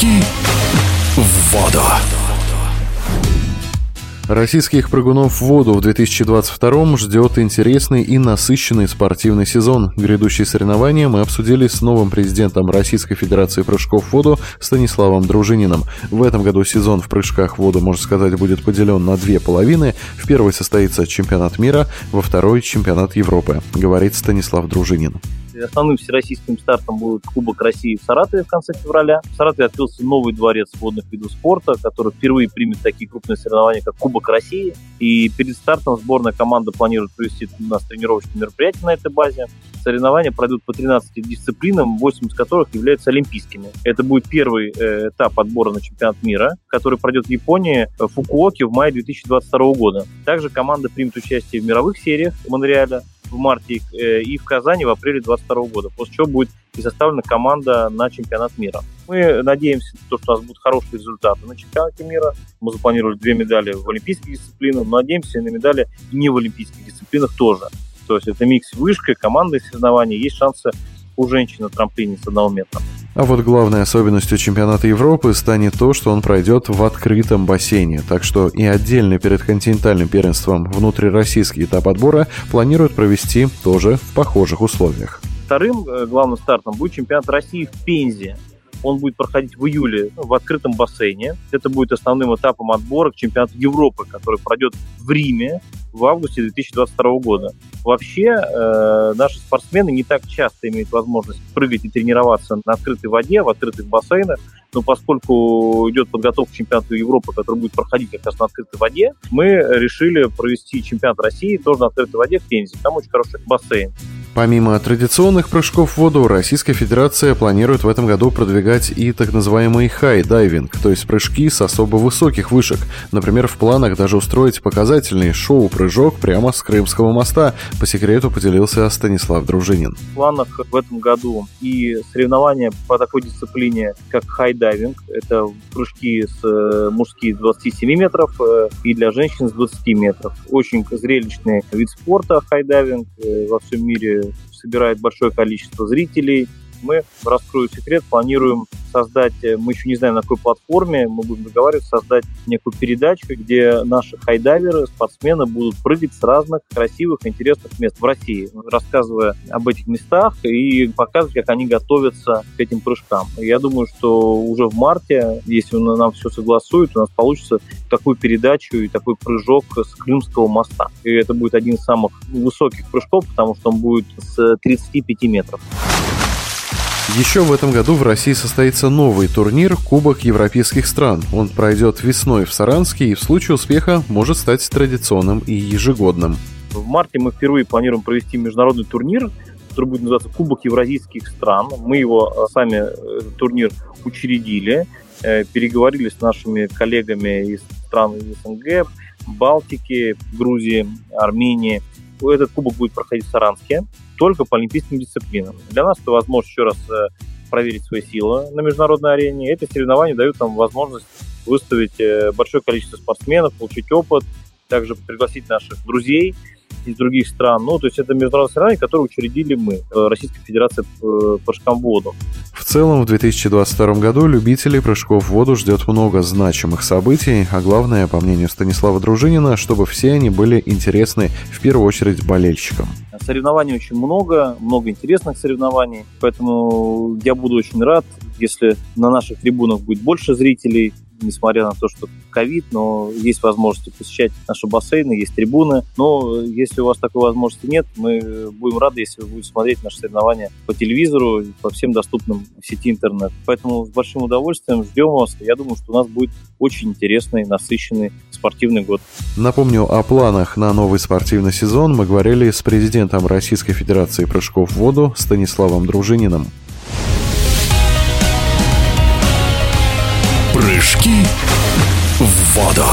Прыжки в воду. Российских прыгунов в воду в 2022 ждет интересный и насыщенный спортивный сезон. Грядущие соревнования мы обсудили с новым президентом Российской Федерации прыжков в воду Станиславом Дружининым. В этом году сезон в прыжках в воду, можно сказать, будет поделен на две половины. В первой состоится чемпионат мира, во второй – чемпионат Европы, говорит Станислав Дружинин. Основным всероссийским стартом будет Кубок России в Саратове в конце февраля. В Саратове открылся новый дворец водных видов спорта, который впервые примет такие крупные соревнования, как Кубок России. И перед стартом сборная команда планирует провести у нас тренировочные мероприятия на этой базе. Соревнования пройдут по 13 дисциплинам, 8 из которых являются олимпийскими. Это будет первый э, этап отбора на чемпионат мира, который пройдет в Японии в Фукуоке в мае 2022 года. Также команда примет участие в мировых сериях в Монреале, в марте э, и в Казани в апреле 2022 года, после чего будет и составлена команда на чемпионат мира. Мы надеемся, что у нас будут хорошие результаты на чемпионате мира. Мы запланировали две медали в олимпийских дисциплинах, но надеемся и на медали не в олимпийских дисциплинах тоже. То есть это микс вышка, командные соревнования, есть шансы у женщин на трамплине с одного метра. А вот главной особенностью чемпионата Европы станет то, что он пройдет в открытом бассейне. Так что и отдельно перед континентальным первенством внутрироссийский этап отбора планируют провести тоже в похожих условиях. Вторым э, главным стартом будет чемпионат России в Пензе. Он будет проходить в июле в открытом бассейне. Это будет основным этапом отбора к чемпионату Европы, который пройдет в Риме в августе 2022 года. Вообще, э, наши спортсмены не так часто имеют возможность прыгать и тренироваться на открытой воде, в открытых бассейнах, но поскольку идет подготовка к чемпионату Европы, который будет проходить как раз на открытой воде, мы решили провести чемпионат России тоже на открытой воде в Пензе. Там очень хороший бассейн. Помимо традиционных прыжков в воду, Российская Федерация планирует в этом году продвигать и так называемый хай-дайвинг, то есть прыжки с особо высоких вышек. Например, в планах даже устроить показательный шоу-прыжок прямо с Крымского моста, по секрету поделился Станислав Дружинин. В планах в этом году и соревнования по такой дисциплине, как хай-дайвинг, это прыжки с э, мужские с 27 метров э, и для женщин с 20 метров. Очень зрелищный вид спорта хай-дайвинг э, во всем мире собирает большое количество зрителей. Мы, раскрою секрет, планируем создать, э, мы еще не знаем на какой платформе, мы будем договариваться создать некую передачу, где наши хайдайверы, спортсмены будут прыгать с разных красивых, интересных мест в России, рассказывая об этих местах и показывать, как они готовятся к этим прыжкам. Я думаю, что уже в марте, если нам все согласуют, у нас получится такую передачу и такой прыжок с Крымского моста. И это будет один из самых высоких прыжков, потому что он будет с 35 метров. Еще в этом году в России состоится новый турнир Кубок европейских стран. Он пройдет весной в Саранске и в случае успеха может стать традиционным и ежегодным. В марте мы впервые планируем провести международный турнир, который будет называться Кубок евразийских стран. Мы его э, сами, э, турнир, учредили, э, переговорили с нашими коллегами из стран СНГ, Балтики, Грузии, Армении. Этот кубок будет проходить в Саранске только по олимпийским дисциплинам. Для нас это возможность еще раз э, проверить свои силы на международной арене. Эти соревнования дают нам возможность выставить э, большое количество спортсменов, получить опыт, также пригласить наших друзей из других стран. Ну, то есть это международное соревнование, которое учредили мы, э, Российская Федерация воду. В целом, в 2022 году любителей прыжков в воду ждет много значимых событий, а главное, по мнению Станислава Дружинина, чтобы все они были интересны в первую очередь болельщикам. Соревнований очень много, много интересных соревнований, поэтому я буду очень рад, если на наших трибунах будет больше зрителей, несмотря на то, что ковид, но есть возможность посещать наши бассейны, есть трибуны. Но если у вас такой возможности нет, мы будем рады, если вы будете смотреть наши соревнования по телевизору, по всем доступным в сети интернет. Поэтому с большим удовольствием ждем вас. Я думаю, что у нас будет очень интересный, насыщенный спортивный год. Напомню, о планах на новый спортивный сезон мы говорили с президентом Российской Федерации прыжков в воду Станиславом Дружининым. Прыжки в воду.